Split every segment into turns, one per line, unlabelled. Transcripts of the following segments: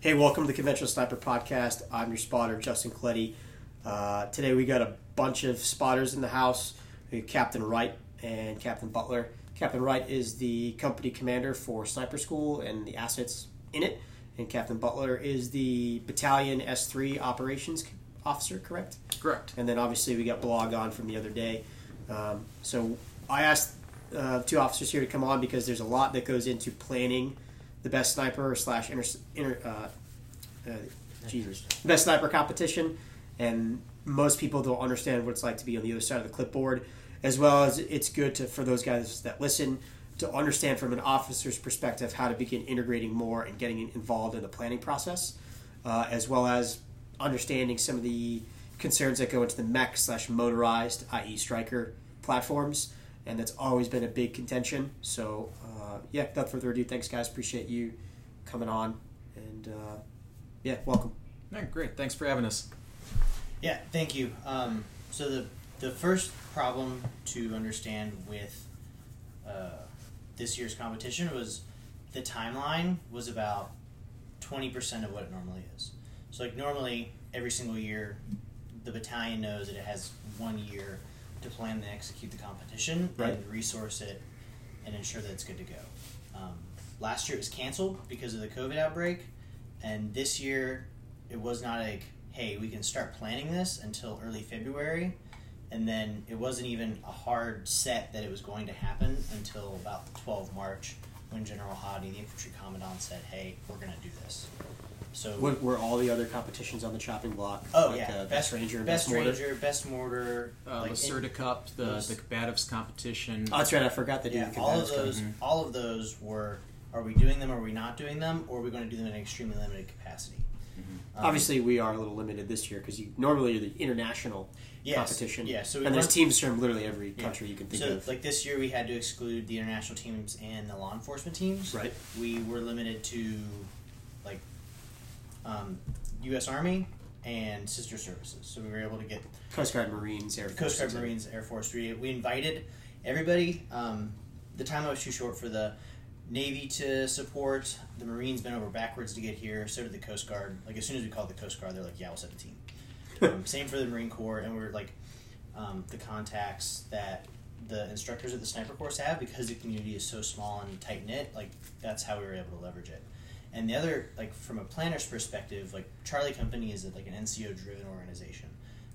Hey, welcome to the Conventional Sniper Podcast. I'm your spotter, Justin Coletti. Uh, today we got a bunch of spotters in the house. We have Captain Wright and Captain Butler. Captain Wright is the company commander for Sniper School and the assets in it, and Captain Butler is the battalion S3 operations officer, correct?
Correct.
And then obviously we got Blog on from the other day. Um, so I asked uh, two officers here to come on because there's a lot that goes into planning the best sniper slash inter, inter uh, uh, Jesus, best sniper competition, and most people don't understand what it's like to be on the other side of the clipboard. As well as it's good to for those guys that listen to understand from an officer's perspective how to begin integrating more and getting involved in the planning process, uh, as well as understanding some of the concerns that go into the mech slash motorized, i.e., Stryker platforms, and that's always been a big contention. So, uh, yeah, without further ado, thanks, guys. Appreciate you coming on, and uh, yeah, welcome.
Yeah, great. Thanks for having us.
Yeah, thank you. Um, so the the first problem to understand with uh, this year's competition was the timeline was about twenty percent of what it normally is. So like normally every single year, the battalion knows that it has one year to plan and execute the competition
Right.
and resource it and ensure that it's good to go. Um, last year it was canceled because of the COVID outbreak, and this year it was not like, hey, we can start planning this until early February, and then it wasn't even a hard set that it was going to happen until about 12 March when General Hodne, the infantry commandant, said, hey, we're going to do this. So
What were all the other competitions on the chopping block?
Oh
like,
yeah,
uh, best ranger, and
best,
best, mortar?
ranger, best mortar.
Uh,
like,
Lacerda Cup, the
those-
the combatives competition.
Oh, that's right. I forgot to do
yeah,
the
all of those,
Mhm.
all of those were. Are we doing them? Are we not doing them? Or are we going to do them in an extremely limited capacity?
Mhm.
Um,
Obviously, we are a little limited this year because you normally are the international
yes,
competition.
Yeah, so we
and there's teams from literally every
Yeah.
country you can think
So,
of.
like this year, we had to exclude the international teams and the law enforcement teams.
right.
We were limited to like um, U.S. Army and sister services. So we were able to get
Coast Guard, Marines, Air Force.
Coast Guard. Marines, Air Force. We, we invited everybody. Um, the timeline was too short for the Navy to support. The Marines bent over backwards to get here. So did the Coast Guard. Like as soon as we called the Coast Guard, they're like, "Yeah, we'll set a team." um, same for the Marine Corps, and we're like um, the contacts that the instructors at the sniper course have because the community is so small and tight knit. Like that's how we were able to leverage it. And the other, like from a planner's perspective, like Charlie Company is like an NCO driven organization.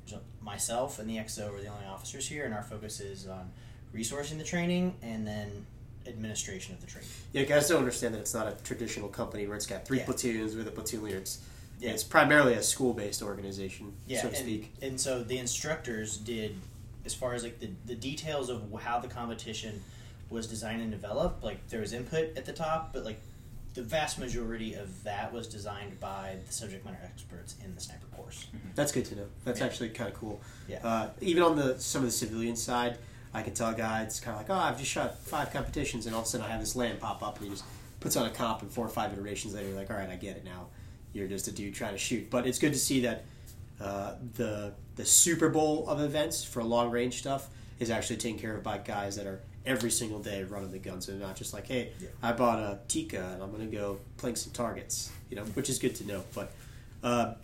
So myself and the XO are the only officers here, and our focus is on resourcing the training and then administration of the training.
Yeah, guys don't understand that it's not a traditional company where it's got three
Yeah.
platoons with a platoon leader. It's,
Yeah.
it's primarily a school-based organization,
Yeah,
so to
and,
speak.
and so the instructors did, as far as like the, the details of how the competition was designed and developed. Like there was input at the top, but like the vast majority of that was designed by the subject matter experts in the sniper course.
That's good to know. That's
Yeah.
actually kind of cool.
Yeah.
Uh, even on the some of the civilian side, I can tell guys kind of like, oh, I've just shot five competitions, and all of a sudden I have this land pop up, and he just puts on a comp, and four or five iterations later, you're like, all right, I get it now. You're just a dude trying to shoot. But it's good to see that uh, the the Super Bowl of events for long range stuff is actually taken care of by guys that are every single day running the guns, and not just like, hey,
Yeah.
I bought a Tikka and I'm going to go playing some targets, you know, which is good to know. But uh,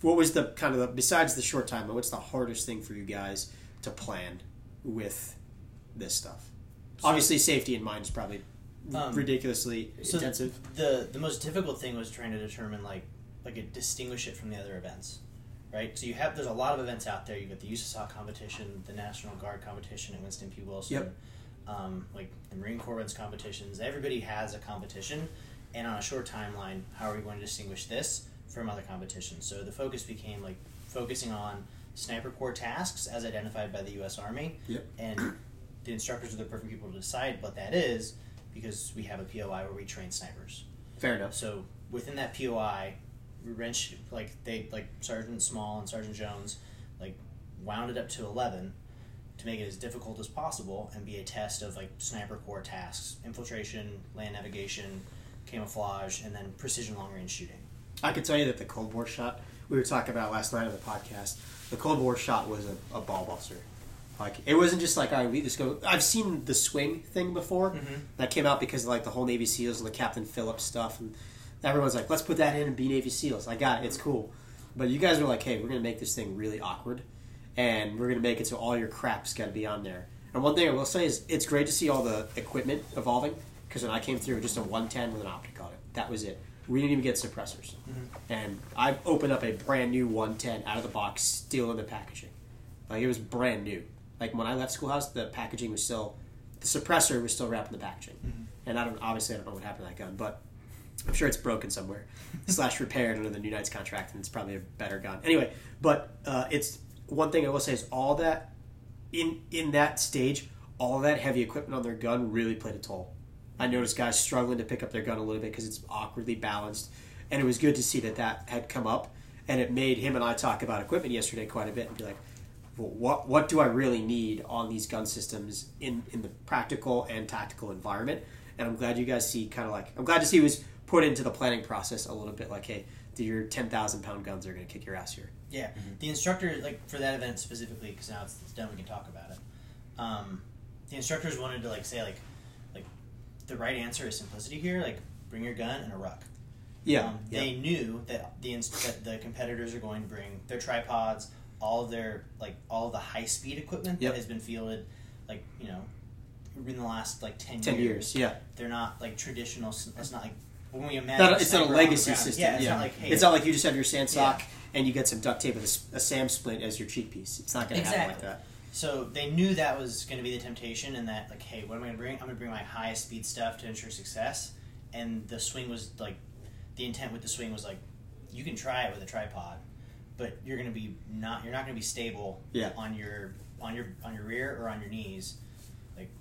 what was the kind of the besides the short time? What's the hardest thing for you guys to plan with this stuff?
So-
Obviously, safety in mind is probably
Um,
ridiculously
so
intensive.
the the most difficult thing was trying to determine like like a distinguish it from the other events right so you have there's a lot of events out there You've got the USASOC competition the National Guard competition at Winston P Wilson
Yep.
um, like the Marine Corps runs competitions everybody has a competition and on a short timeline how are we going to distinguish this from other competitions so the focus became like focusing on sniper core tasks as identified by the U.S. Army
Yep.
and the instructors are the perfect people to decide what that is because we have a POI where we train snipers.
Fair enough.
So within that POI, wrench like they like Sergeant Small and Sergeant Jones like wound it up to eleven to make it as difficult as possible and be a test of like sniper core tasks, infiltration, land navigation, camouflage, and then precision long range shooting.
I could tell you that the cold bore shot we were talking about last night on the podcast. The cold bore shot was a, a ball buster. Like it wasn't just like, all right, we just go. I've seen the swing thing before.
Mhm.
That came out because of like the whole Navy SEALs and the Captain Phillips stuff and Everyone's like, let's put that in and be Navy SEALs. I got it. It's cool. But you guys are like, hey, we're going to make this thing really awkward, and we're going to make it so all your crap's got to be on there. And one thing I will say is, it's great to see all the equipment evolving. Because when I came through, just a 110 with an optic on it. That was it. We didn't even get suppressors. Mm-hmm. And I've opened up a brand new 110 out of the box, still in the packaging. Like it was brand new. Like when I left schoolhouse, the packaging was still, the suppressor was still wrapped in the packaging. Mm-hmm. And I don't obviously I don't know what happened to that gun, but I'm sure it's broken somewhere, slash repaired under the New Knights contract, and it's probably a better gun. Anyway, but uh, it's one thing I will say is all that in in that stage, all that heavy equipment on their gun really played a toll. I noticed guys struggling to pick up their gun a little bit because it's awkwardly balanced, and it was good to see that that had come up, and it made him and I talk about equipment yesterday quite a bit and be like, well, what what do I really need on these gun systems in in the practical and tactical environment? And I'm glad you guys see kind of like I'm glad to see it was put into the planning process a little bit like, hey, your ten thousand pound guns are going to kick your ass here.
Yeah, the instructor like for that event specifically because now it's, it's done. We can talk about it. Um, the instructors wanted to like say like like the right answer is simplicity here. Like bring your gun and a ruck.
Yeah,
Um, They knew that the ins- that the competitors are going to bring their tripods, all of their like all the high speed equipment
Yep.
that has been fielded, like you know, in the last like ten,
ten years. Yeah.
They're not like traditional. s- It's not like when we imagine.
Not, it's not a
sniper on the
legacy system.
Yeah, it's not like hey,
it's not like you just have your sandstock
Yeah.
and you get some duct tape with a SAM splint as your cheek piece. It's not going to happen like that.
So they knew that was going to be the temptation, and that like, hey, what am I going to bring? I'm going to bring my highest speed stuff to ensure success. And the swing was like, the intent with the swing was like, you can try it with a tripod, but you're going to be not you're not going to be stable
Yeah.
on your on your on your rear or on your knees.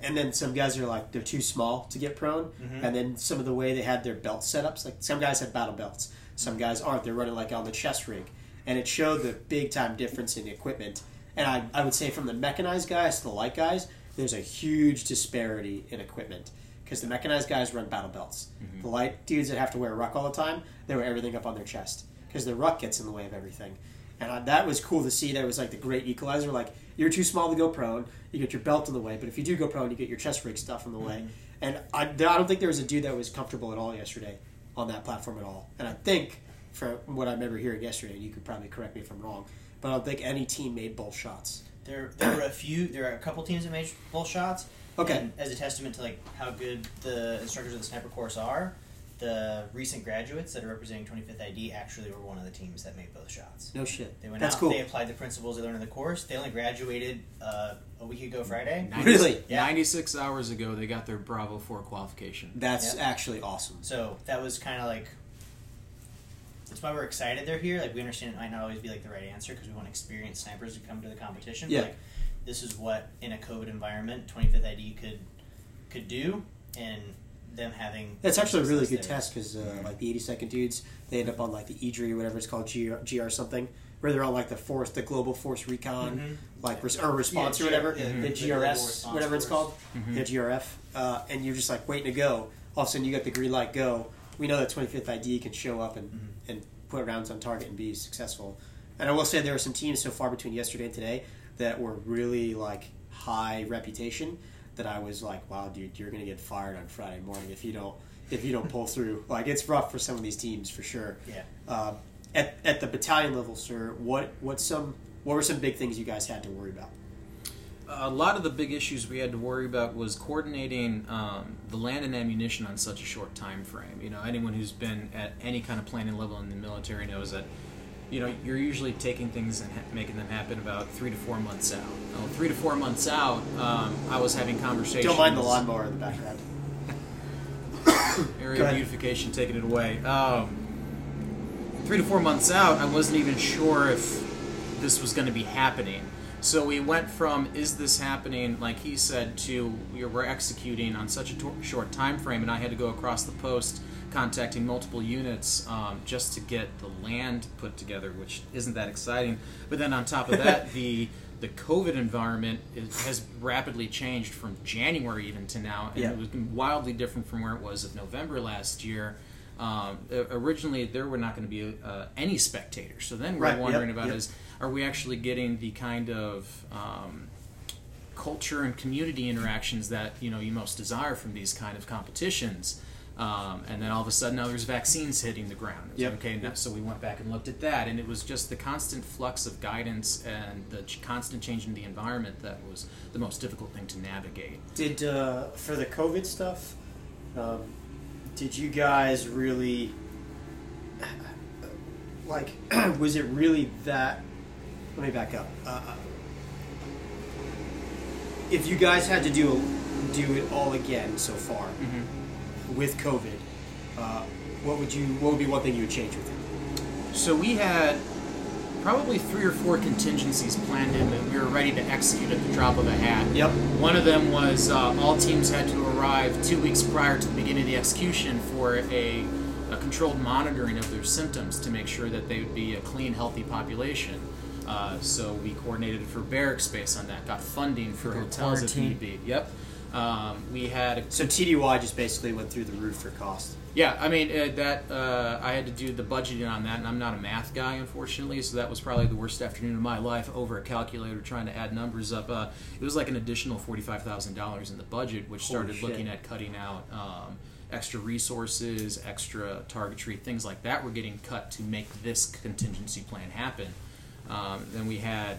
And then some guys are like they're too small to get prone.
Mhm.
And then some of the way they had their belt setups, like some guys have battle belts, some guys aren't. They're running like on the chest rig, and it showed the big time difference in equipment. And I, I would say from the mechanized guys to the light guys, there's a huge disparity in equipment because the mechanized guys run battle belts. The light dudes that have to wear a ruck all the time, they wear everything up on their chest because the ruck gets in the way of everything. And I, that was cool to see. That was like the great equalizer. Like you're too small to go prone, you get your belt in the way. But if you do go prone, you get your chest rig stuff in the way. Mm-hmm. And I, I don't think there was a dude that was comfortable at all yesterday on that platform at all. And I think from what I remember hearing yesterday, and you could probably correct me if I'm wrong, but I don't think any team made both shots.
There there were a few. There are a couple teams that made both shots.
Okay.
As a testament to like how good the instructors of the sniper course are, the recent graduates that are representing 25th ID actually were one of the teams that made both shots.
No shit.
They went
That's
out,
cool.
they applied the principles they learned in the course. They only graduated uh, a week ago Friday.
90
Really?
Yeah.
96 hours ago, they got their Bravo 4 qualification.
That's
Yeah.
actually awesome.
So that was kind of like. That's why we're excited they're here. Like we understand it might not always be like the right answer because we want experienced snipers to come to the competition.
Yeah.
But, like this is what in a COVID environment 25th ID could could do, and them having.
That's actually a really good
there.
test because uh, like the 80 second dudes, they end up on like the EDRI or whatever it's called, GR, GR something, where they're on like the force, the global force recon,
Mhm.
like res- or response
Yeah,
or whatever,
G- yeah,
the
the
GRS,
response
whatever it's
force.
called, the GRF, uh, and you're just like waiting to go. All of a sudden, you got the green light go. We know that 25th ID can show up and,
Mm-hmm.
and put rounds on target and be successful. And I will say there were some teams so far between yesterday and today that were really like high reputation that I was like, wow, dude, you're gonna get fired on Friday morning if you don't if you don't pull through. Like it's rough for some of these teams for sure.
Yeah.
Uh, at, at the battalion level, sir, what what some what were some big things you guys had to worry about?
A lot of the big issues we had to worry about was coordinating um, the land and ammunition on such a short time frame. You know, anyone who's been at any kind of planning level in the military knows that you know you're usually taking things and ha- making them happen about three to four months out. Three to four months out, um, I was having conversations.
Don't mind the lawnmower in the background.
area beautification taking it away. Um, three to four months out, I wasn't even sure if this was going to be happening. So we went from is this happening, like he said, to we were executing on such a short time frame, and I had to go across the post, contacting multiple units um, just to get the land put together, which isn't that exciting. But then on top of that, the the COVID environment is, has rapidly changed from January even to now, and
Yeah.
it was wildly different from where it was of November last year. Um, originally, there were not going to be uh, any spectators. So then we're
Right, yep,
wondering about
yep.
is are we actually getting the kind of um, culture and community interactions that you know you most desire from these kind of competitions? Um, and then all of a sudden, now there's vaccines hitting the ground.
Yep.
Okay, now, so we went back and looked at that, and it was just the constant flux of guidance and the ch- constant change in the environment that was the most difficult thing to navigate.
Did uh, for the COVID stuff? Um, did you guys really like? was it really that? Let me back up. Uh, if you guys had to do do it all again so far with COVID, uh, what would you? What would be one thing you would change with it?
So we had probably three or four contingencies planned in that we were ready to execute at the drop of a hat.
Yep.
One of them was uh, all teams had to arrive two weeks prior to the beginning of the execution for a, a controlled monitoring of their symptoms to make sure that they would be a clean, healthy population. Uh, so we coordinated for barrack space on that, got funding for hotels if need be. Yep. Um, we had a
So TDY just basically went through the roof for cost.
yeah, I mean uh, that uh, I had to do the budgeting on that, and I'm not a math guy, unfortunately. So that was probably the worst afternoon of my life over a calculator trying to add numbers up. Uh, it was like an additional forty-five thousand dollars in the budget, which
Holy
started
shit.
looking at cutting out um, extra resources, extra targetry, things like that were getting cut to make this contingency plan happen. Um, then we had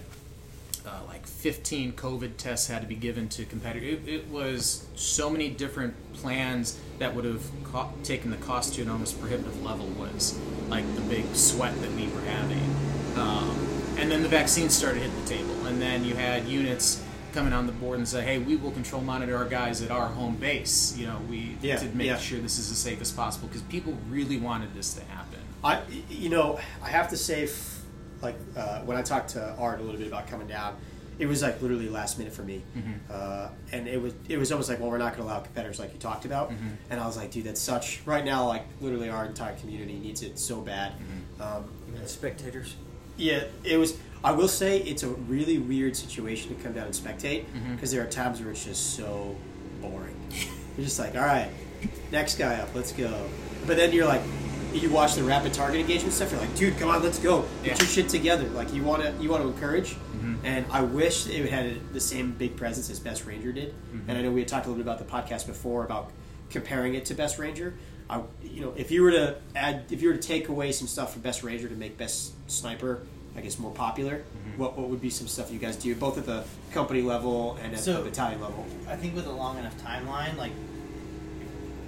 uh, like 15 COVID tests had to be given to competitors. It, it was so many different plans that would have co- taken the cost to an almost prohibitive level. Was like the big sweat that we were having, um, and then the vaccines started hitting the table, and then you had units coming on the board and say, "Hey, we will control monitor our guys at our home base." You know, we
Yeah,
to make
yeah.
sure this is as safe as possible because people really wanted this to happen.
I, you know, I have to say, like uh, when I talked to Art a little bit about coming down, it was like literally last minute for me, uh, and it was it was almost like, well, we're not going to allow competitors like you talked about, and I was like, dude, that's such right now, like literally our entire community needs it so bad. Um,
Even spectators.
yeah, it was. I will say it's a really weird situation to come down and spectate because there are times where it's just so boring. you're just like, all right, next guy up, let's go. But then you're like, you watch the rapid target engagement stuff. You're like, dude, come on, let's go. Get
Yeah.
your shit together. Like you want to, you want to encourage. Mm-hmm. And I wish it had the same big presence as Best Ranger did. Mm-hmm. And I know we had talked a little bit about the podcast before about comparing it to Best Ranger. I, you know, if you were to add, if you were to take away some stuff from Best Ranger to make Best Sniper, I guess more popular, mm-hmm. what what would be some stuff you guys do both at the company level and at
So-
the battalion level?
I think with a long enough timeline, like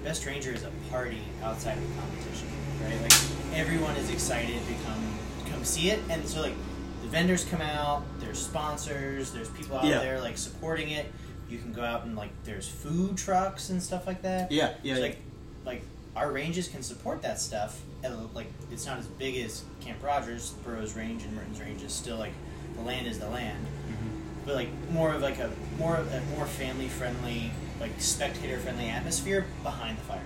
Best Ranger is a party outside of the competition, right? Like everyone is excited to come come see it, and so like the vendors come out, there's sponsors, there's people out
Yeah.
there like supporting it. You can go out and like there's food trucks and stuff like that.
Yeah, yeah,
So,
yeah.
like like our ranges can support that stuff. And like it's not as big as Camp Rogers, Burroughs Range, and Mertens Range is still like the land is the land mm-hmm. but like more of like a more a more family friendly, like spectator friendly atmosphere behind the firing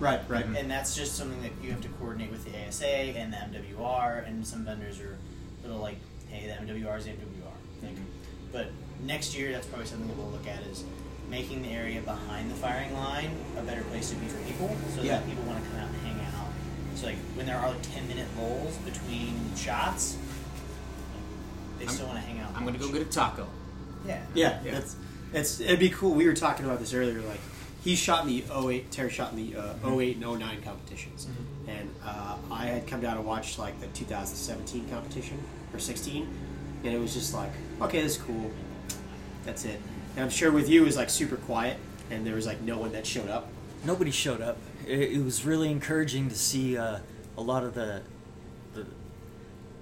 line.
Right, right. Mm-hmm.
And that's just something that you have to coordinate with the ASA and the MWR, and some vendors are a little like, hey, the MWR is the MWR. Like, mm-hmm. but next year, that's probably something that we'll look at is making the area behind the firing line a better place to be for people, so
Yeah.
that people want to come out and hang out. So like when there are like ten minute lulls between shots, they
I'm-
still want to hang out.
I'm going to go get a taco.
Yeah.
Yeah,
Yeah.
that's it's it'd be cool. We were talking about this earlier. Like he shot in the 08, Terry shot in the uh, 08 and 09 competitions, and uh, I had come down and watched like the 2017 competition or 16, and it was just like, okay, this is cool. That's it. And I'm sure with you it was like super quiet, and there was like no one that showed up.
Nobody showed up. It, it was really encouraging to see uh, a lot of the,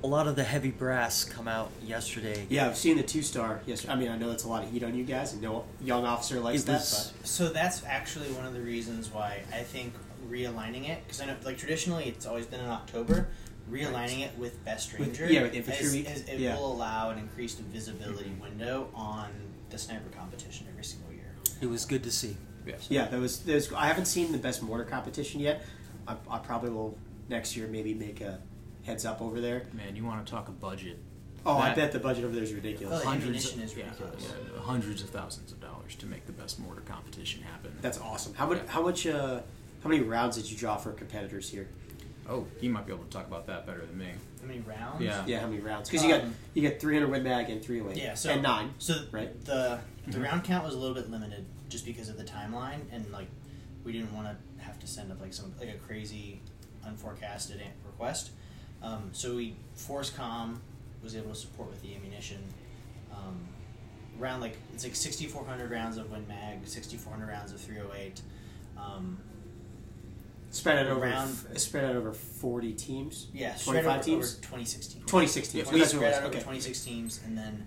a lot of the heavy brass come out yesterday.
Yeah, I've seen the two star. Yes, I mean I know that's a lot of heat on you guys, and no young officer likes
It
that.
was-
So that's actually one of the reasons why I think realigning it, because I know, like traditionally, it's always been in October. Realigning it with Best
With-
Ranger,
yeah, with Infantry
is-
Week,
is- it
yeah.
will allow an increased visibility mm-hmm. window on the sniper competition every single year.
It was good to see.
Yes.
Yeah, that was. That was I haven't seen the best mortar competition yet. I, I probably will next year. Maybe make a heads up over there.
Man, you want to talk a budget?
Oh, I bet the budget over there is ridiculous.
The
hundreds,
ammunition is
yeah,
ridiculous.
yeah, hundreds of thousands of dollars to make the best mortar competition happen.
That's awesome. How much? How much? Uh, how many rounds did you draw for competitors here?
oh, you might be able to talk about that better than me.
How many rounds?
Yeah.
Yeah, how many rounds? Because you got
Um,
you got 300 win mag and 308.
Yeah, so
and nine.
So
right?
the the round count was a little bit limited just because of the timeline and like we didn't want to have to send up like some like a crazy, unforecasted request. Um, so we FORSCOM was able to support with the ammunition. Um, around like it's like 6,400 rounds of Win Mag, 6,400 rounds of 308. Um,
Spread out over
Around-
spread out over forty teams.
yeah,
25
over,
teams?
over 2016.
Twenty six teams.
Yeah,
We
That's what it
spread
was.
out over
Okay.
26 teams, and then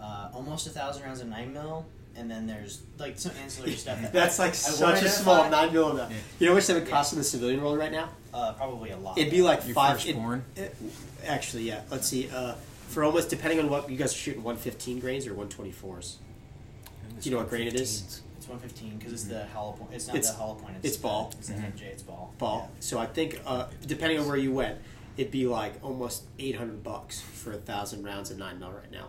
uh, almost a thousand rounds of nine mil, and then there's like some ancillary stuff. That
That's like
I
such
won't
a small
identify.
nine millimeter.
Yeah.
You know how much that would
Yeah.
cost in the civilian world right now?
Uh, probably a lot.
It'd be like
Your
five.
firstborn?
it- it- actually, yeah. Let's see. Uh, for almost depending on what you guys are shooting, one fifteen grains or one twenty fours. Do you know what grain it is?
It's 115 because it's the hollow point. It's not
It's-
the hollow point.
it's
the-
ball.
It's the
Mhm.
MJ. It's ball.
Ball. So I think uh, depending on where you went, it'd be like almost eight hundred bucks for a thousand rounds of nine mil right now.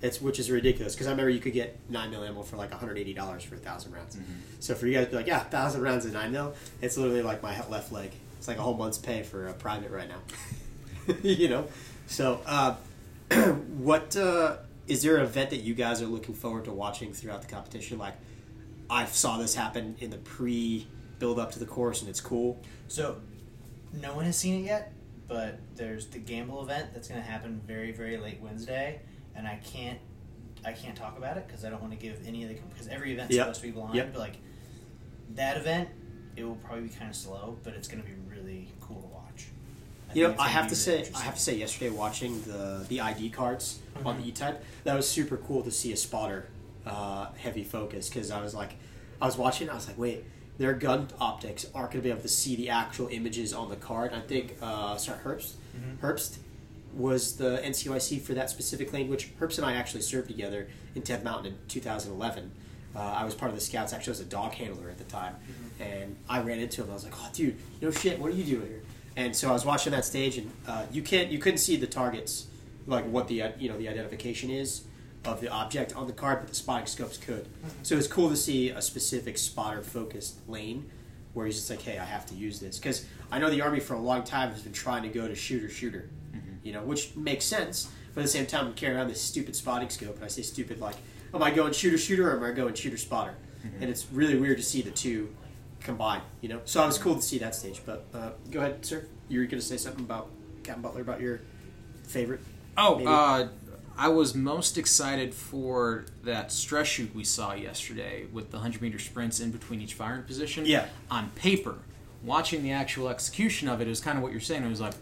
It's which is ridiculous because I remember you could get nine mil ammo for like one hundred eighty dollars for a thousand rounds. So for you guys to be like, yeah, thousand rounds of nine mil, it's literally like my left leg. It's like a whole month's pay for a private right now. you know. So uh, what uh, is there an event that you guys are looking forward to watching throughout the competition? Like I saw this happen in the pre build up to the course and it's cool.
So, no one has seen it yet, but there's the gamble event that's going to happen very, very late Wednesday, and I can't, I can't talk about it because I don't want to give any of the because every event's
Yep.
supposed to be blind.
Yep.
But like that event, it will probably be kind of slow, but it's going to be really cool to watch.
You know, I have to
really
say, I have to say, yesterday watching the the ID cards on
Mhm.
the E type, that was super cool to see a spotter uh, heavy focus because I was like, I was watching, I was like, wait, their gun optics aren't going to be able to see the actual images on the card. I think, uh, sorry, Herbst,
Mhm.
Herbst was the NCOIC for that specific lane, which Herbst and I actually served together in Tenth Mountain in 2011. Uh, I was part of the scouts. Actually, I was a dog handler at the time, and I ran into him. I was like, "Oh, dude, no shit. What are you doing here?" And so I was watching that stage, and uh, you can't, you couldn't see the targets, like what the uh, you know the identification is of the object on the card, but the spotting scopes could. So it's cool to see a specific spotter focused lane where he's just like, "Hey, I have to use this," because I know the army for a long time has been trying to go to shooter shooter, you know, which makes sense. But at the same time, I'm carrying around this stupid spotting scope, and I say stupid like, am I going shooter shooter or am I going shooter spotter? And it's really weird to see the two combine, you know. So I was cool to see that stage. But uh, go ahead, sir. You were going to say something about Captain Butler about your favorite.
Oh, uh, I was most excited for that stress shoot we saw yesterday with the 100 meter sprints in between each firing position.
Yeah.
On paper, watching the actual execution of it, it was kind of what you're saying. It was like,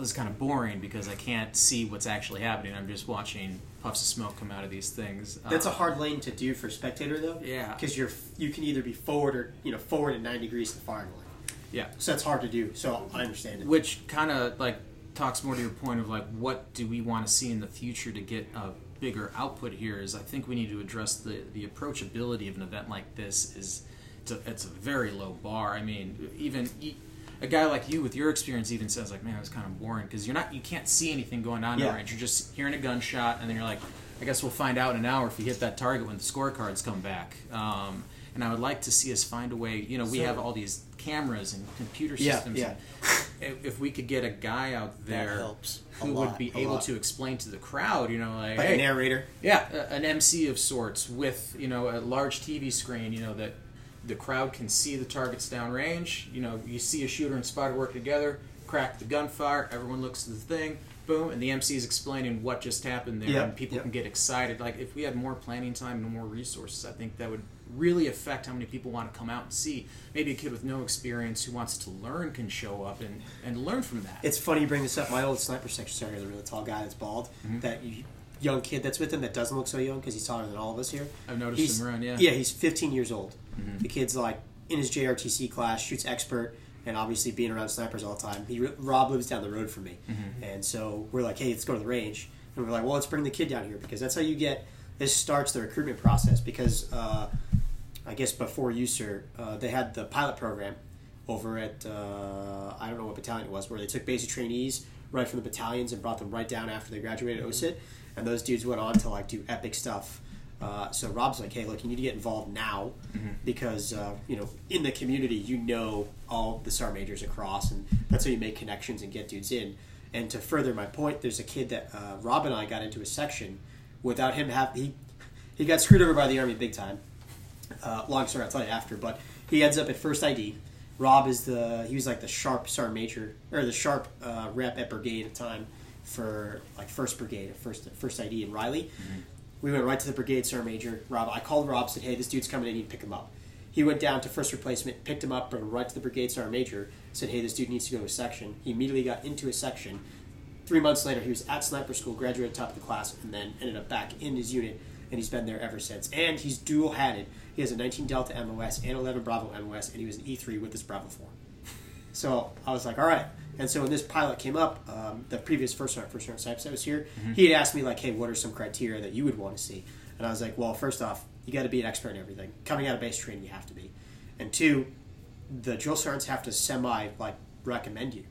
this is kind of boring because I can't see what's actually happening. I'm just watching puffs of smoke come out of these things.
That's a
Uh,
hard lane to do for a spectator, though.
Yeah.
Because you're you can either be forward or you know forward at 90 degrees to the firing line.
Yeah.
So that's hard to do. So I understand it.
which kind of like talks more to your point of like what do we want to see in the future to get a bigger output here is i think we need to address the the approachability of an event like this is it's a, it's a very low bar i mean even a guy like you with your experience even says like man it was kind of boring because you're not you can't see anything going on in
Yeah.
range you're just hearing a gunshot and then you're like i guess we'll find out in an hour if you hit that target when the scorecards come back um, and i would like to see us find a way you know we
So-
have all these cameras and computer systems
yeah.
if, if we could get a guy out there
helps
who
lot,
would be able
lot.
to explain to the crowd, you know, like,
Like
hey,
a narrator.
yeah, an MC of sorts with you know a large TV screen, you know that the crowd can see the targets downrange. You know, you see a shooter and spotter work together, crack the gunfire, everyone looks at the thing, boom, and the MC is explaining what just happened there,
Yep,
and people
yep.
can get excited. Like if we had more planning time and more resources, I think that would really affect how many people want to come out and see. Maybe a kid with no experience who wants to learn can show up and, and learn from that.
It's funny you bring this up. My old sniper section sergeant, the really tall guy that's bald,
Mm-hmm.
that young kid that's with him that doesn't look so young because he's taller than all of us here.
I've noticed
He's,
him run, yeah.
Yeah, he's 15 years old.
Mhm.
The kid's like in his JROTC class, shoots expert, and obviously being around snipers all the time. He Rob lives down the road from me,
Mm-hmm.
and so we're like, hey, let's go to the range, and we're like, well, let's bring the kid down here because that's how you get. This starts the recruitment process because uh, I guess before you, sir, uh, they had the pilot program over at uh, I don't know what battalion it was, where they took basic trainees right from the battalions and brought them right down after they graduated OSUT, and those dudes went on to like do epic stuff. Uh, so Rob's like, hey, look, you need to get involved now because uh, you know in the community you know all the star majors across, and that's how you make connections and get dudes in. And to further my point, there's a kid that uh, Rob and I got into a section without him have he he got screwed over by the army big time. Uh, long story, I'll tell you after. But he ends up at first ID. Rob is the he was like the sharp sergeant major or the sharp uh, rep at brigade at the time for like first brigade, first first ID in Riley. We went right to the brigade sergeant major. Rob, I called Rob, said, "Hey, this dude's coming. I need to pick him up." He went down to first replacement, picked him up, him right to the brigade sergeant major. Said, "Hey, this dude needs to go to a section." He immediately got into a section. Three months later, he was at sniper school, graduated top of the class, and then ended up back in his unit, and he's been there ever since. And he's dual hatted. He has a 19 Delta MOS and 11 Bravo MOS, and he was an E3 with this Bravo 4. So I was like, all right. And so when this pilot came up, um, the previous first sergeant, first sergeant Sipes that was here, he had asked me like, hey, what are some criteria that you would want to see? And I was like, well, first off, you got to be an expert in everything. Coming out of base training, you have to be. And two, the drill sergeants have to semi like recommend you.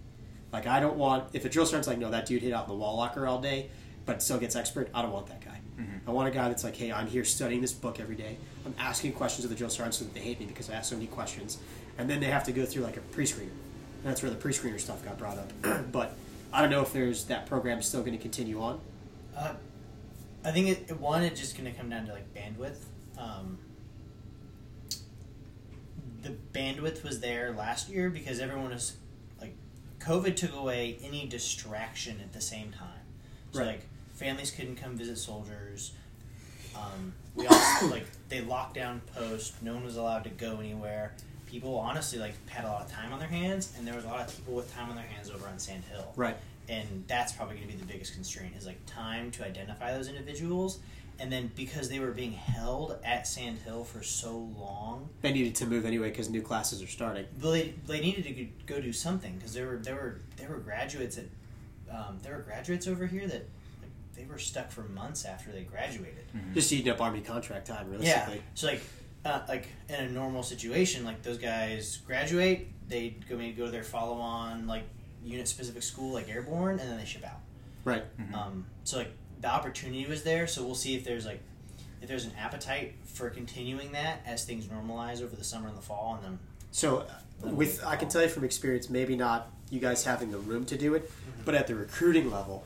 Like I don't want if a drill sergeant's like, no, that dude hit out in the wall locker all day, but still gets expert. I don't want that guy. I want a guy that's like, hey, I'm here studying this book every day. I'm asking questions of the drill sergeants so that they hate me because I ask so many questions, and then they have to go through like a pre-screener. And that's where the pre-screener stuff got brought up. but I don't know if there's that program still going to continue on.
Uh, I think it, it one it's just going to come down to like bandwidth. Um, the bandwidth was there last year because everyone was like, COVID took away any distraction at the same time. So
Right.
like families couldn't come visit soldiers. Um, we also like they locked down post. No one was allowed to go anywhere. People honestly like had a lot of time on their hands, and there was a lot of people with time on their hands over on Sand Hill
Right.
and that's probably going to be the biggest constraint is like time to identify those individuals and then because they were being held at sand hill for so long
They needed to move anyway because new classes are starting.
well, they, they needed to go do something because there were there were there were graduates at um, there were graduates over here that like, they were stuck for months after they graduated
Just eating up army contract time, realistically.
yeah
realistically.
so like uh, like in a normal situation like those guys graduate they go maybe go to their follow on like unit specific school like airborne and then they ship out
Right.
Um, so like the opportunity was there, so we'll see if there's like if there's an appetite for continuing that as things normalize over the summer and the fall, and then
So, uh, with I can tell you from experience, maybe not you guys having the room to do it, but at the recruiting level,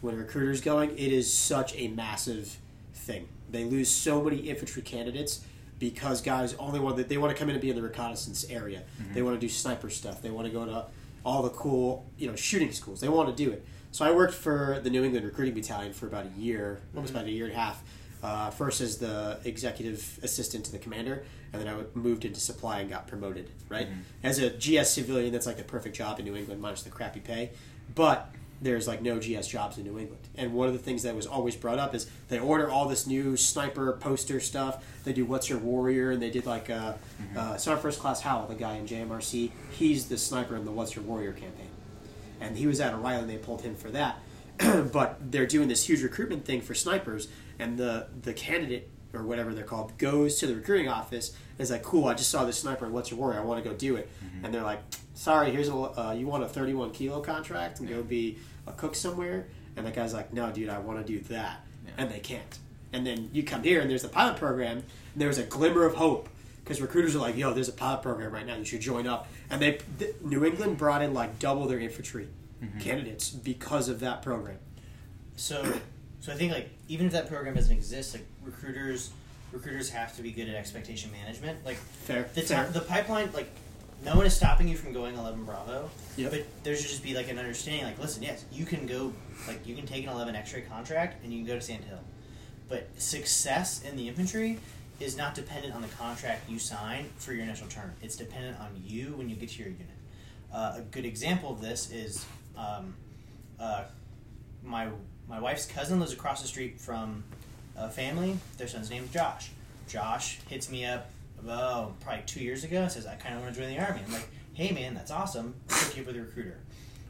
when a recruiter's going, it is such a massive thing. They lose so many infantry candidates because guys only want that they want to come in and be in the reconnaissance area. They want to do sniper stuff. They want to go to all the cool you know shooting schools. They want to do it. So I worked for the New England Recruiting Battalion for about a year, almost about a year and a half. Uh, first as the executive assistant to the commander, and then I moved into supply and got promoted. Right as a GS civilian, that's like the perfect job in New England, minus the crappy pay. But there's like no GS jobs in New England. And one of the things that was always brought up is they order all this new sniper poster stuff. They do What's Your Warrior, and they did like uh, uh, Sergeant First Class Howell, the guy in JMRC. He's the sniper in the What's Your Warrior campaign and he was at O'Reilly and they pulled him for that. but they're doing this huge recruitment thing for snipers, and the the candidate or whatever they're called goes to the recruiting office and is like, "Cool, I just saw this sniper. What's your warrior? I want to go do it." And they're like, "Sorry, here's a uh, you want a 31 kilo contract and go be a cook somewhere." And the guy's like, "No, dude, I want to do that,"
Yeah.
and they can't. And then you come here and there's the pilot program, and there's a glimmer of hope because recruiters are like, "Yo, there's a pilot program right now. You should join up." And they, th- New England brought in like double their infantry mm-hmm. candidates because of that program.
so so I think like even if that program doesn't exist, like recruiters recruiters have to be good at expectation management. Like
Fair,
the
fair.
ti- the pipeline like no one is stopping you from going 11 bravo
Yep.
but there should just be like an understanding like listen yes you can go like you can take an 11 x-ray contract and you can go to sand hill but success in the infantry is not dependent on the contract you sign for your initial term it's dependent on you when you get to your unit uh, a good example of this is um, uh, my my wife's cousin lives across the street from a family. Their son's name's Josh. Josh hits me up, oh, probably two years ago. Says I kind of want to join the army. I'm like, hey man, that's awesome. Hook you up with a recruiter.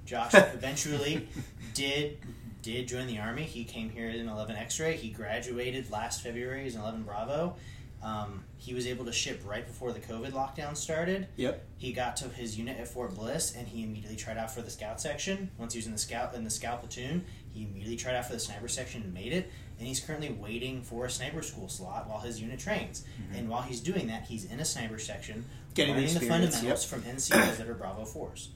Josh eventually did did join the army. He came here in 11 X-ray. He graduated last February He's an 11 Bravo. Um, he was able to ship right before the COVID lockdown started.
Yep.
He got to his unit at Fort Bliss, and he immediately tried out for the scout section. Once he was in the scout in the scout platoon, he immediately tried out for the sniper section and made it. And he's currently waiting for a sniper school slot while his unit trains. And while he's doing that, he's in a sniper section,
Getting
learning the,
experience,
fundamentals from NCOs that are Bravo Force.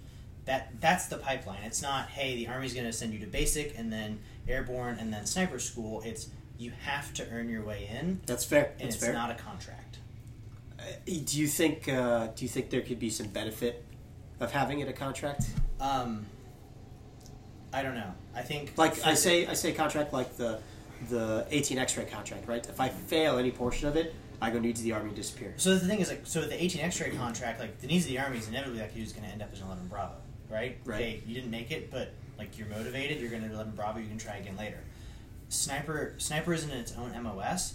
That that's the pipeline. It's not hey the army's going to send you to basic and then airborne and then sniper school. It's you have to earn your way in,
That's fair.
and
That's
it's
fair.
not a contract.
do you think uh, do you think there could be some benefit of having it a contract?
Um, I don't know. I think
Like I
the-
say, I say contract like the the 18 X-ray contract, right? If I fail any portion of it, I go needs of the army and disappear.
So the thing is, like, so the 18 X-ray contract, like the needs of the army is inevitably like who's going to end up as an 11 Bravo, right?
Right.
Hey, you didn't make it, but like you're motivated, you're going to 11 Bravo, you can try again later. Sniper, sniper isn't in its own MOS,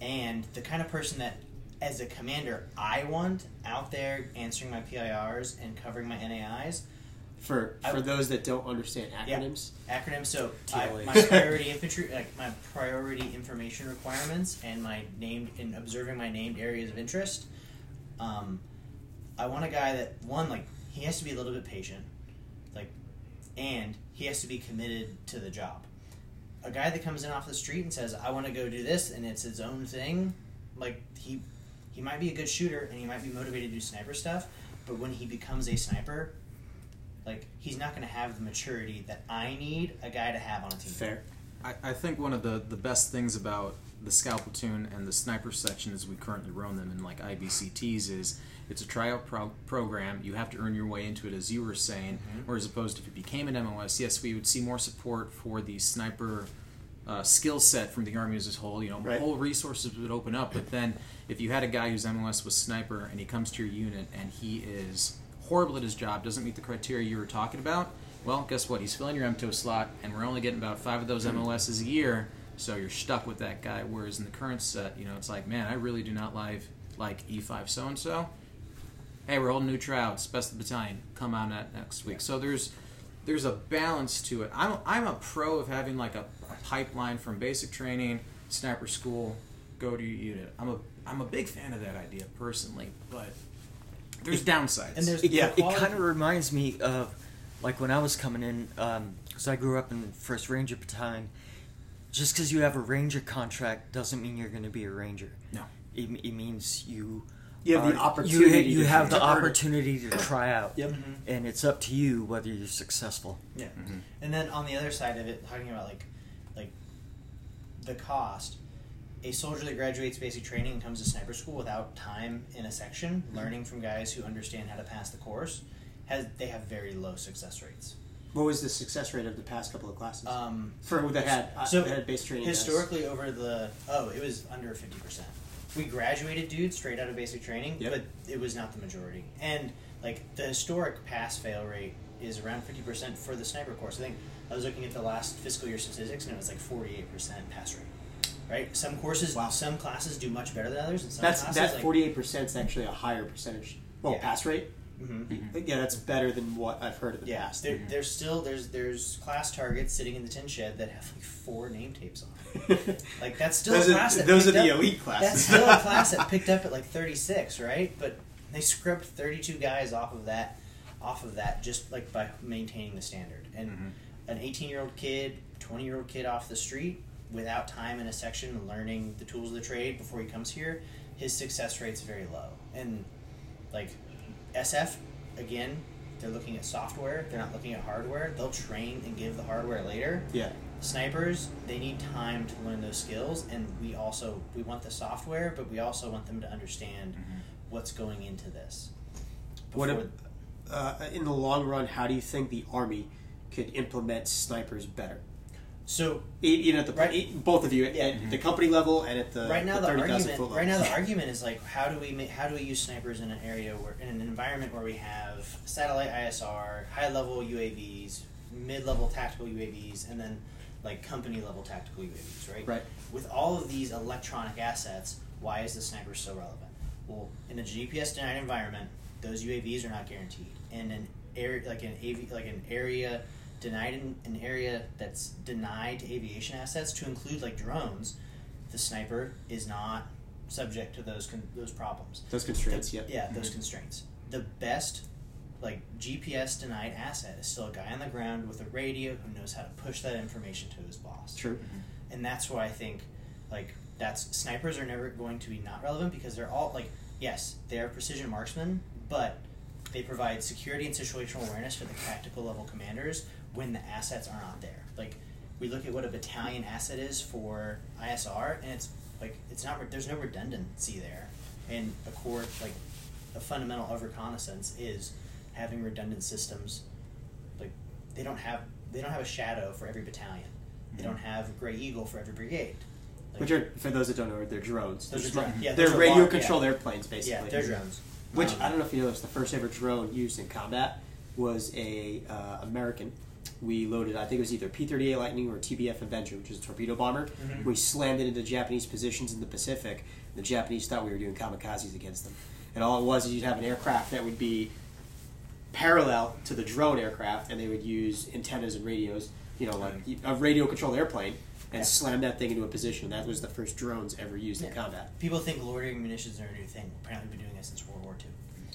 and the kind of person that, as a commander, I want out there answering my PIRs and covering my NAIs.
For
I-
for those that don't understand
Yeah.
acronyms,
acronyms. So I, my priority infantry, like my priority information requirements, and my named in observing my named areas of interest. Um, I want a guy that one like he has to be a little bit patient, like, and he has to be committed to the job. A guy that comes in off the street and says, "I want to go do this," and it's his own thing, like he he might be a good shooter and he might be motivated to do sniper stuff, but when he becomes a sniper, like he's not going to have the maturity that I need a guy to have on a team.
fair.
I, I think one of the, the best things about the scout platoon and the sniper section as we currently run them in like IBCTs is it's a tryout pro- program. You have to earn your way into it, as you were saying. Whereas opposed to if it became an MOS, yes, we would see more support for the sniper uh, skill set from the army as a whole. You know,
Right.
whole resources would open up. But then if you had a guy whose MOS was sniper and he comes to your unit and he is horrible at his job, doesn't meet the criteria you were talking about, well, guess what? He's filling your MTO slot, and we're only getting about five of those hmm. MOSs a year, so you're stuck with that guy. Whereas in the current set, you know, it's like, man, I really do not like like E5 so and so. Hey, we're holding new tryouts, best of the battalion. Come on that next week. So there's there's a balance to it. I'm I'm a pro of having like a, a pipeline from basic training, sniper school, go to your unit. I'm a I'm a big fan of that idea personally, but there's downsides.
And there's
It,
Yeah.
it kind of reminds me of like when I was coming in, um, because I grew up in First Ranger Battalion. Just because you have a Ranger contract doesn't mean you're going to be a Ranger.
No.
It, it means you.
You have the opportunity
You, you
to
have the
to
opportunity to try out.
Yep. Mm-hmm.
And it's up to you whether you're successful.
Yeah. Mm-hmm. And then on the other side of it, talking about like like the cost, a soldier that graduates basic training and comes to sniper school without time in a section, learning from guys who understand how to pass the course, has they have very low success rates.
What was the success rate of the past couple of classes
Um,
for that had uh,
so
that had base training?
historically over the oh it was under 50% we graduated dudes straight out of basic training
Yep.
but it was not the majority and like the historic pass fail rate is around 50% for the sniper course i think i was looking at the last fiscal year statistics and it was like 48% pass rate right some courses
Wow.
some classes do much better than others and some
that's
classes
that forty eight percent is actually a higher percentage. Well,
Yeah.
pass rate.
Mhm.
Yeah, that's better than what I've heard of the
yeah
past.
there, there's still there's there's class targets sitting in the tin shed that have like four name tapes on like that's still
those
a
are,
class that
those are the
up-
elite classes.
That's still a class that picked up at like 36, right? But they scrubbed 32 guys off of that, off of that, just like by maintaining the standard. And
Mm-hmm.
an 18 year old kid, 20 year old kid off the street, without time in a section learning the tools of the trade before he comes here, his success rate's very low. And like SF, again, they're looking at software. They're not looking at hardware. They'll train and give the hardware later
yeah.
snipers they need time to learn those skills and we also we want the software but we also want them to understand what's going into this
What uh, in the long run, how do you think the army could implement snipers better?
So
Even at the
Right.
both of you at,
Yeah.
at mm-hmm. the company level and at the
right now
the
the argument right now the argument is like how do we make, how do we use snipers in an area where in an environment where we have satellite ISR high level UAVs mid level tactical UAVs and then like company level tactical UAVs right
Right.
with all of these electronic assets, why is the sniper so relevant? Well, in a GPS denied environment, those UAVs are not guaranteed. In an area like an AV, like an area denied in an area that's denied to aviation assets to include like drones, the sniper is not subject to those con- those problems.
Those constraints,
The-
yep.
Yeah, those mm-hmm. constraints. The best like GPS denied asset is still a guy on the ground with a radio who knows how to push that information to his boss
True. Mm-hmm.
and that's why I think like that's snipers are never going to be not relevant because they're all like yes they are precision marksmen but they provide security and situational awareness for the tactical level commanders when the assets are not there like we look at what a battalion asset is for ISR and it's like it's not there's no redundancy there And a core, like a fundamental of reconnaissance is having redundant systems. Like they don't have they don't have a shadow for every battalion. They don't have a gray eagle for every brigade. Like,
Which are, for those that don't know, they're drones. They're small-
drones. Yeah,
they're
those are
radio controlled
yeah.
airplanes, basically.
yeah, they're drones.
Which
Um,
I don't know if you know this. The first ever drone used in combat was a uh, American. We loaded, I think it was either P-38 Lightning or TBF Avenger, which is a torpedo bomber.
Mhm.
We slammed it into Japanese positions in the Pacific. The Japanese thought we were doing kamikazes against them, and all it was is you'd have an aircraft that would be parallel to the drone aircraft, and they would use antennas and radios, you know, like a radio-controlled airplane, and
Yeah.
slam that thing into a position. That was the first drones ever used in combat.
People think loitering munitions are a new thing. Apparently, we've been doing it since World War II.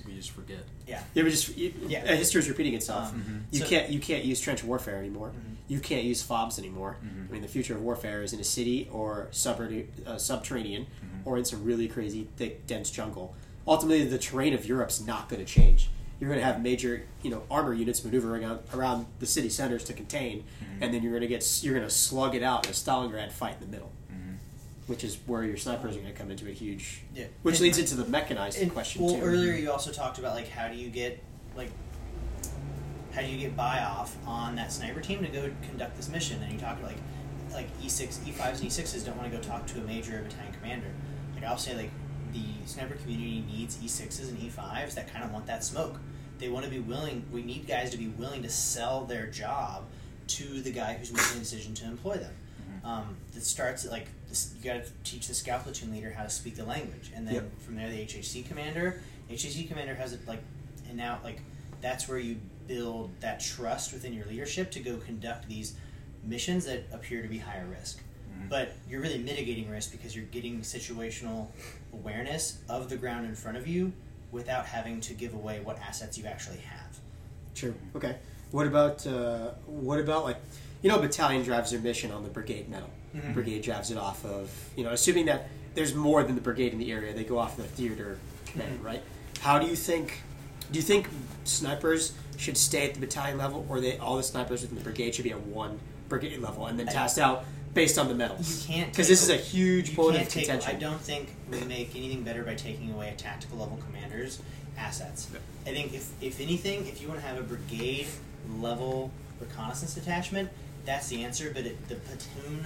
We just forget.
Yeah.
It was just you,
Yeah.
uh, history is repeating itself.
Um,
You
so-
can't you can't use trench warfare anymore.
Mhm.
You can't use fobs anymore.
Mhm.
I mean, the future of warfare is in a city or suburb, uh, subterranean,
Mhm.
or in some really crazy thick dense jungle. Ultimately, the terrain of Europe's not going to change. You're going to have major you know armor units maneuvering around, around the city centers to contain,
Mhm.
and then you're going to get you're going to slug it out in a Stalingrad fight in the middle. Which is where your snipers are going to come into a huge.
Yeah.
Which
And-
leads into the mechanized
And,
question
well,
too.
earlier you also talked about like how do you get like how do you get buy off on that sniper team to go conduct this mission? And you talked like like E six, E fives, and E sixes don't want to go talk to a major or battalion commander. Like I'll say like the sniper community needs E sixes and E fives that kind of want that smoke. They want to be willing. We need guys to be willing to sell their job to the guy who's making the decision to employ them. Um, it starts at like this, you got to teach the scout platoon leader how to speak the language, and then
Yep.
from there the HHC commander. HHC commander has it like, and now like that's where you build that trust within your leadership to go conduct these missions that appear to be higher risk.
Mhm.
But you're really mitigating risk because you're getting situational awareness of the ground in front of you without having to give away what assets you actually have.
True. Okay. What about uh, what about like you know battalion drives their mission on the brigade METL.
Mhm.
Brigade drives it off of you know assuming that there's more than the brigade in the area. They go off the theater command, right? How do you think? Do you think snipers should stay at the battalion level, or they all the snipers within the brigade should be at one brigade level and then tasked out based on the METLs?
You
METLs?
can't
Because this is a huge point
can't
of
take.
contention.
I don't think we make anything better by taking away a tactical level commander's assets. I think if if anything, if you want to have a brigade level reconnaissance detachment, that's the answer. But it, the platoon,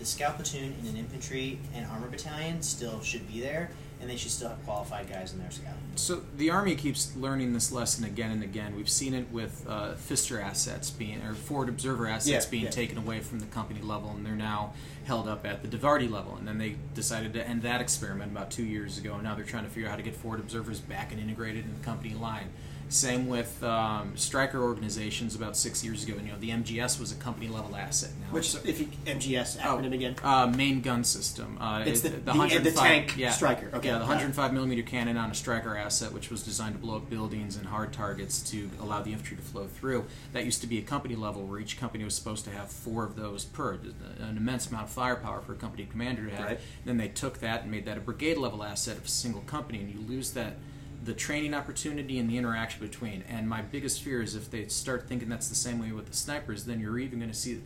the scout platoon, in an infantry and armor battalion still should be there, and they should still have qualified guys in their scout.
So the Army keeps learning this lesson again and again. We've seen it with uh, Fister assets being, or forward observer assets
Yeah,
being
yeah.
taken away from the company level, and they're now held up at the DIVARTY level. And then they decided to end that experiment about two years ago. And now they're trying to figure out how to get forward observers back and integrated in the company line. Same with um, Stryker organizations about six years ago. And, you know, the MGS was a company level asset now.
Which, if you MGS
Oh,
acronym again,
uh, main gun system. Uh,
It's
it-
the- the- the
105
tank
yeah,
Stryker. Okay,
yeah, the 105 millimeter cannon on a Stryker asset, which was designed to blow up buildings and hard targets to allow the infantry to flow through. That used to be a company level, where each company was supposed to have four of those per, an immense amount of firepower for a company commander to have.
Right.
Then they took that and made that a brigade level asset of a single company, and you lose that the training opportunity and the interaction between. And my biggest fear is if they start thinking that's the same way with the snipers, then you're even going to see.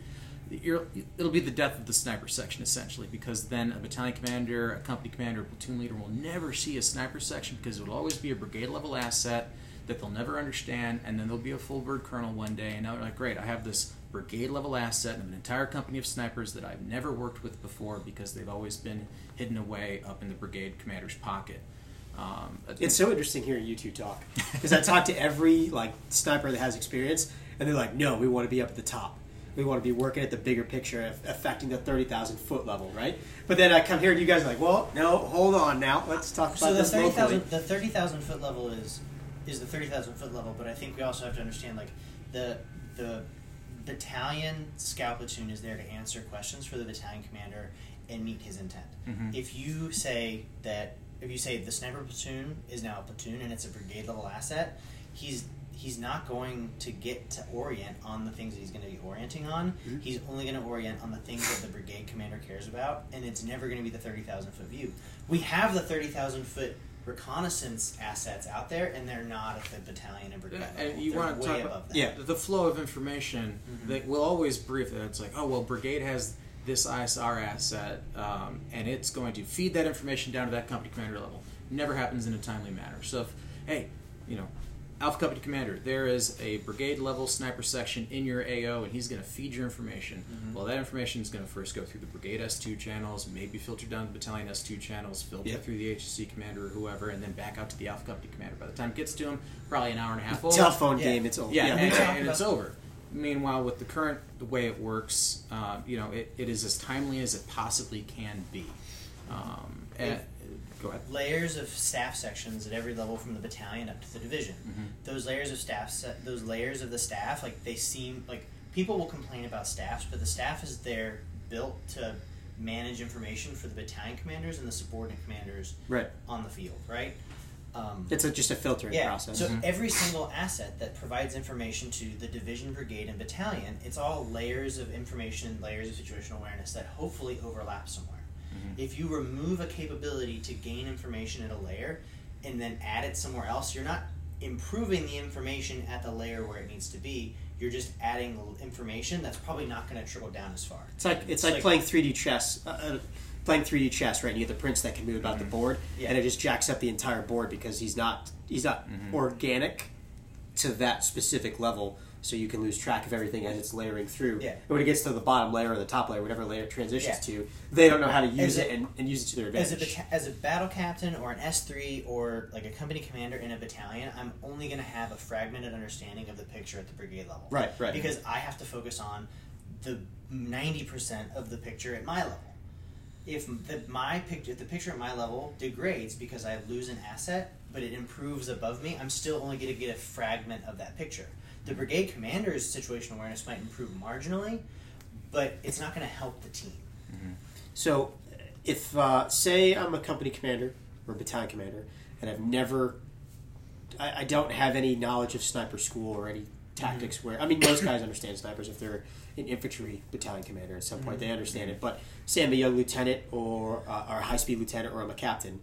It'll be the death of the sniper section essentially, because then a battalion commander, a company commander, a platoon leader will never see a sniper section because it will always be a brigade level asset that they'll never understand, and then there'll be a full bird colonel one day, and they're like, great, I have this brigade level asset and an entire company of snipers that I've never worked with before because they've always been hidden away up in the brigade commander's pocket. Um,
It's so interesting hearing you two talk because I talk to every like sniper that has experience, and they're like, "No, we want to be up at the top. We want to be working at the bigger picture, aff- affecting the thirty thousand foot level, right?" But then I come here, and you guys are like, "Well, no, hold on now. Let's talk about
So the
this
thirty
locally."
thousand the thirty thousand foot level is is the thirty thousand foot level, but I think we also have to understand like the the battalion scout platoon is there to answer questions for the battalion commander and meet his intent.
Mhm.
If you say that if you say the sniper platoon is now a platoon and it's a brigade level asset, he's he's not going to get to orient on the things that he's going to be orienting on.
Mhm.
He's only going to orient on the things that the brigade commander cares about, and it's never going to be the thirty thousand foot view. We have the thirty thousand foot reconnaissance assets out there, and they're not at the battalion and brigade level.
and you
They're
want to talk about
that.
Yeah.
the flow of information
Mhm.
that will always brief that it's like oh well brigade has this ISR asset um, and it's going to feed that information down to that company commander level never happens in a timely manner. So if hey, you know, Alpha Company Commander, there is a brigade level sniper section in your AO, and he's going to feed your information. Well, that information is going to first go through the Brigade S2 channels, maybe filter down the Battalion S2 channels, filter
Yep.
through the HSC Commander or whoever, and then back out to the Alpha Company Commander. By the time it gets to him, probably an hour and a half old.
Telephone
Yeah.
game. It's over.
Yeah,
we
and, and it's over. Meanwhile, with the current the way it works, um, you know, it, it is as timely as it possibly can be. Um, and, go ahead.
layers of staff sections at every level from the battalion up to the division. Those layers of staff, se- those layers of the staff, like they seem like people will complain about staffs, but the staff is there built to manage information for the battalion commanders and the subordinate commanders
Right.
on the field, right? Um,
It's a, just a filtering
yeah.
process.
So every single asset that provides information to the division, brigade, and battalion, it's all layers of information, layers of situational awareness that hopefully overlap somewhere. If you remove a capability to gain information at a layer and then add it somewhere else, you're not improving the information at the layer where it needs to be. You're just adding information that's probably not going to trickle down as far.
It's like it's,
It's
like,
like-
playing 3D chess. Uh, uh, playing 3D chess, right? And you have the prince that can move about the board,
Mm-hmm. Yeah.
and it just jacks up the entire board because he's not he's not organic to that specific level. So you can lose track of everything as it's layering through.
Yeah.
And when it gets to the bottom layer or the top layer, whatever layer it transitions
Yeah.
to, they don't know how to use it and, and use it to their
As a,
advantage.
as a battle captain or an S three or like a company commander in a battalion, I'm only going to have a fragmented understanding of the picture at the brigade level.
Right, right.
Because I have to focus on the ninety percent of the picture at my level. If the, my picture, if the picture at my level degrades because I lose an asset, but it improves above me, I'm still only going to get a fragment of that picture. The brigade commander's situational awareness might improve marginally, but it's not going to help the team.
So, if uh, say I'm a company commander or a battalion commander, and I've never, I, I don't have any knowledge of sniper school or any tactics where I mean most guys understand snipers if they're an infantry battalion commander at some point they understand it. But say I'm a young lieutenant or uh, or a high speed lieutenant or I'm a captain,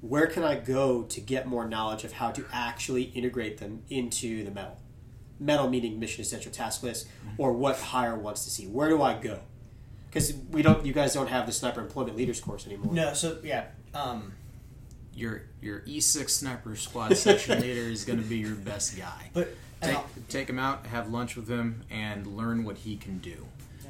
where can I go to get more knowledge of how to actually integrate them into the METL? METL meaning mission essential task list, or what hire wants to see. Where do I go? Because we don't, you guys don't have the sniper employment leaders course anymore.
No, so yeah, um,
Your your E6 sniper squad section leader is going to be your best guy.
but and
take, take him out, have lunch with him, and learn what he can do.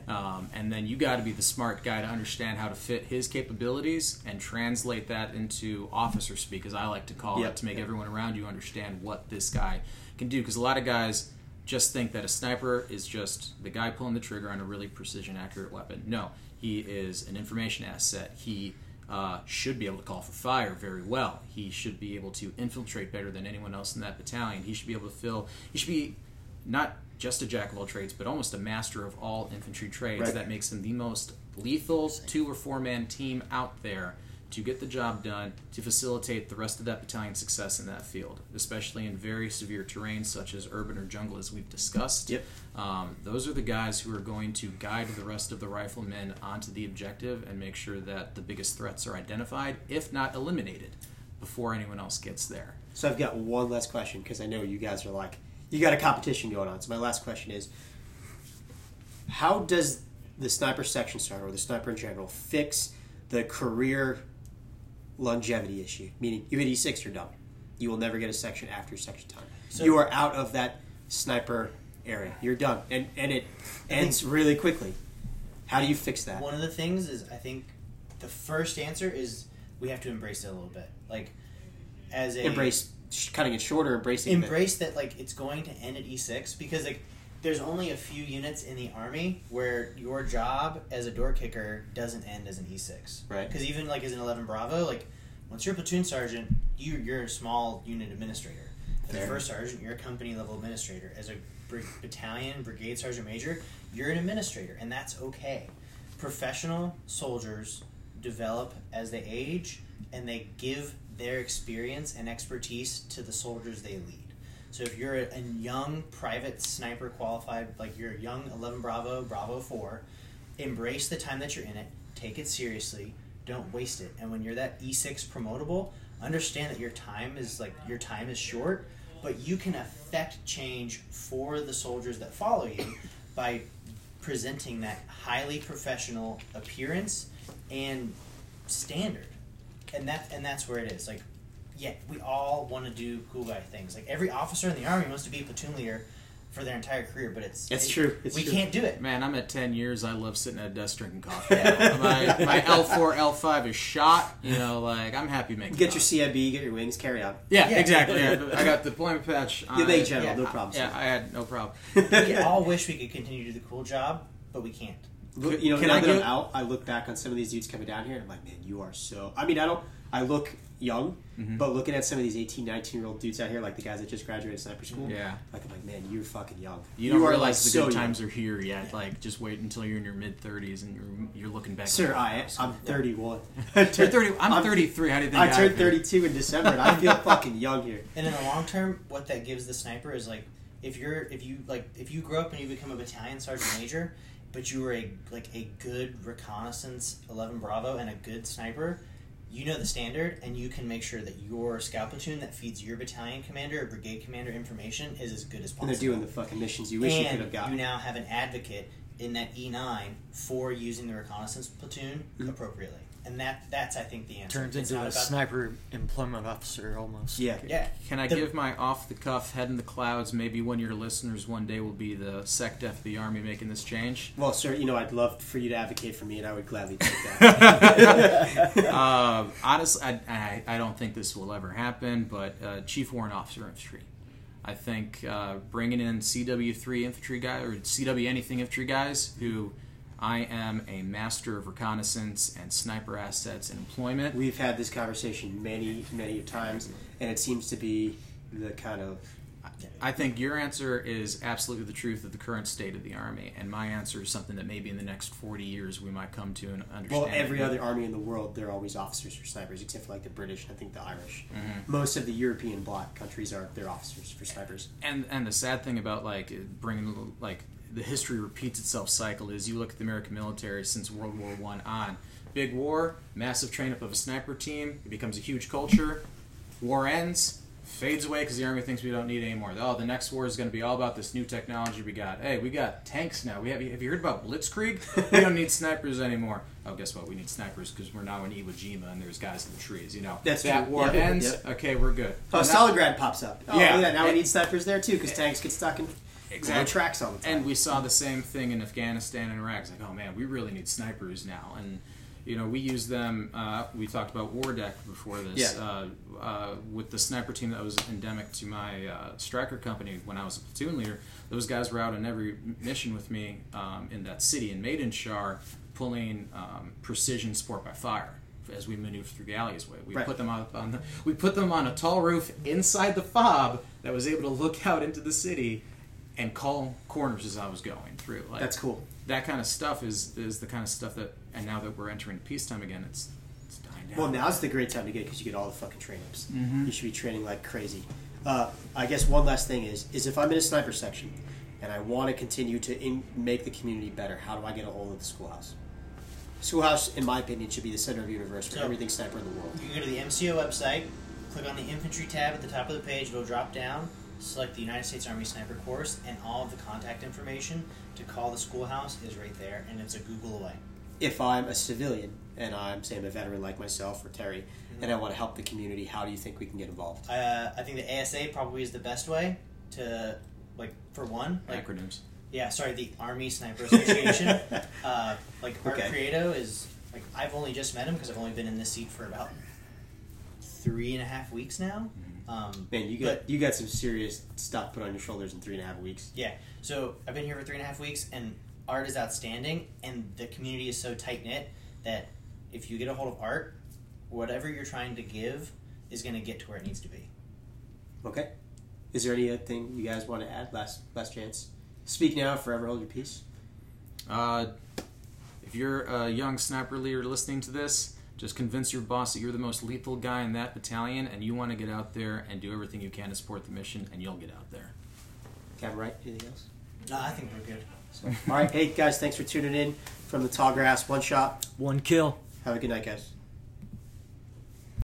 Um, and then you got to be the smart guy to understand how to fit his capabilities and translate that into officer speak, as I like to call
Yep.
it, to make everyone around you understand what this guy can do. Because a lot of guys just think that a sniper is just the guy pulling the trigger on a really precision, accurate weapon. No, he is an information asset. He uh, should be able to call for fire very well. He should be able to infiltrate better than anyone else in that battalion. He should be able to fill. He should be not just a jack of all trades, but almost a master of all infantry trades.
Right.
That makes him the most lethal two or four man team out there to get the job done to facilitate the rest of that battalion's success in that field, especially in very severe terrain such as urban or jungle, as we've discussed.
Yep.
Um, those are the guys who are going to guide the rest of the riflemen onto the objective and make sure that the biggest threats are identified, if not eliminated, before anyone else gets there.
So I've got one last question because I know you guys are like, you got a competition going on. So my last question is, how does the sniper section starter or the sniper in general fix the career longevity issue? Meaning, you hit E6, you're done. You will never get a section after section time.
So-
you are out of that sniper area. You're done, and and it ends really quickly. How do you fix that?
one of the things is I think the first answer is we have to embrace it a little bit, like as a
Embrace cutting it shorter, embracing it.
embrace that like it's going to end at E6 because like there's only a few units in the army where your job as a door kicker doesn't end as an E6.
Right.
Because even like as an 11 Bravo, like once you're a platoon sergeant, you you're a small unit administrator. As a first sergeant, you're a company level administrator. As a br- battalion brigade sergeant major, you're an administrator, and that's okay. Professional soldiers develop as they age, and they give their experience and expertise to the soldiers they lead. So if you're a, a young private sniper qualified, like you're a young 11 Bravo, Bravo 4, embrace the time that you're in it, take it seriously, don't waste it. And when you're that E6 promotable, understand that your time is like your time is short, but you can affect change for the soldiers that follow you by presenting that highly professional appearance and standard. And that and that's where it is. Like yet we all want to do cool guy things. Like every officer in the army wants to be a platoon leader for their entire career, but it's
It's
it-
true. It's
we
true.
can't do it.
Man, I'm at 10 years. I love sitting at a desk drinking coffee. my, my L4, L5 is shot. You know, like, I'm happy making
Get your. CIB, get your wings, carry on.
Yeah,
Yeah.
exactly. I I got the deployment patch.
You
I-
make general,
yeah,
no
I-
problem.
Yeah, I had no problem.
we all wish we could continue to do the cool job, but we can't.
Look, you know,
Can
now
I
that I'm out, I look back on some of these dudes coming down here, and I'm like, man, you are so. I mean, I don't. I look young,
Mm-hmm.
but looking at some of these 18, 19 year old dudes out here, like the guys that just graduated sniper school,
Yeah.
like I'm like, man, you're fucking young.
You don't
are
realize
like
the
so
good
young.
times are here yet. Like, just wait until you're in your mid 30s and you're you're looking back.
Sir,
like,
I,
wow,
I'm 31.
You're 30. I'm, 33. How do you think
I turned
feel?
32 in December, and I feel fucking young here.
And in the long term, what that gives the sniper is like if you're if you like if you grow up and you become a battalion sergeant major, but you were a like a good reconnaissance eleven Bravo and a good sniper, you know the standard and you can make sure that your scout platoon that feeds your battalion commander or brigade commander information is as good as possible.
And they're doing the fucking missions you wish you could have gotten.
you now have an advocate in that E9 for using the reconnaissance platoon
Mhm.
appropriately. And that that's I think the answer.
Turns
It's
into
not
a
about-
sniper employment officer almost.
yeah.
Yeah.
Can I
The-
give my off the cuff head in the clouds? Maybe one of your listeners one day will be the SecDef of the Army making this change.
Well, sir, you know, I'd love for you to advocate for me, and I would gladly take that.
uh, honestly, I, I, I don't think this will ever happen, but uh, Chief Warrant Officer Infantry. I think uh, bringing in CW3 infantry guy or CW anything infantry guys who I am a master of reconnaissance and sniper assets and employment.
We've had this conversation many, many times, and it seems to be the kind of
I think your answer is absolutely the truth of the current state of the Army, and my answer is something that maybe in the next 40 years we might come to and understand.
well, every other army in the world, they're always officers for snipers, except for like the British and I think the Irish.
Mhm.
Most of the European bloc countries are their officers for snipers.
and and the sad thing about like bringing like the history repeats itself cycle is you look at the American military since World War One on big war, massive train up of a sniper team, it becomes a huge culture. War ends, fades away because the army thinks we don't need anymore. Oh, the next war is going to be all about this new technology we got. Hey, we got tanks now. We have. Have you heard about Blitzkrieg? we don't need snipers anymore. Oh, guess what? We need snipers because we're now in Iwo Jima and there's guys in the trees. You know,
That's
that
true.
war
Yep,
ends.
yep.
Okay, we're good.
Oh,
that-
Stalingrad pops up. Oh,
Yeah.
yeah. That. Now we need snipers there too because tanks get stuck in
Exactly.
on tracks all the time.
And we saw the same thing in Afghanistan and Iraq. It's like, oh man, we really need snipers now. And you know, we use them. Uh, we talked about Wardak before this.
Yeah.
Uh, uh, with the sniper team that was endemic to my uh, Stryker company when I was a platoon leader, those guys were out on every mission with me um, in that city in Maidan Shahr, pulling um, precision support by fire as we maneuver through the alleyway. We
Right.
put them up on the, we put them on a tall roof inside the fob that was able to look out into the city and call corners as I was going through. Like
That's cool.
that kind of stuff is is the kind of stuff that and now that we're entering peacetime again, it's it's dying down.
Well, now's the great time to get because you get all the fucking train ups.
Mhm.
You should be training like crazy. Uh, I guess one last thing is is if I'm in a sniper section and I want to continue to in, make the community better, how do I get a hold of the schoolhouse? Schoolhouse, in my opinion, should be the center of the universe for
So-
everything sniper in the world.
You can go to the MCoE website, click on the infantry tab at the top of the page, it'll drop down, select the United States Army Sniper Course, and all of the contact information to call the schoolhouse is right there, and it's a Google away.
If I'm a civilian and I'm, say, I'm a veteran like myself or Terry, and I want to help the community, how do you think we can get involved?
Uh, I think the ASA probably is the best way to, like, for one, like,
acronyms.
yeah, sorry, the Army Sniper Association. uh, like, Art
Okay.
Creato is, like, I've only just met him because I've only been in this seat for about three and a half weeks now. Um,
Man, you got you got some serious stuff put on your shoulders in three and a half weeks.
Yeah. So I've been here for three and a half weeks, and art is outstanding, and the community is so tight knit that if you get a hold of art, whatever you're trying to give is going to get to where it needs to be.
Okay. Is there anything you guys want to add? Last last chance. Speak now, forever hold your peace.
Uh, if you're a young sniper leader listening to this, just convince your boss that you're the most lethal guy in that battalion, and you want to get out there and do everything you can to support the mission, and you'll get out there.
Captain Wright, anything else?
No, I think we're good.
So, all right, hey guys, thanks for tuning in from the Tall Grass One Shot.
One kill.
Have a good night, guys.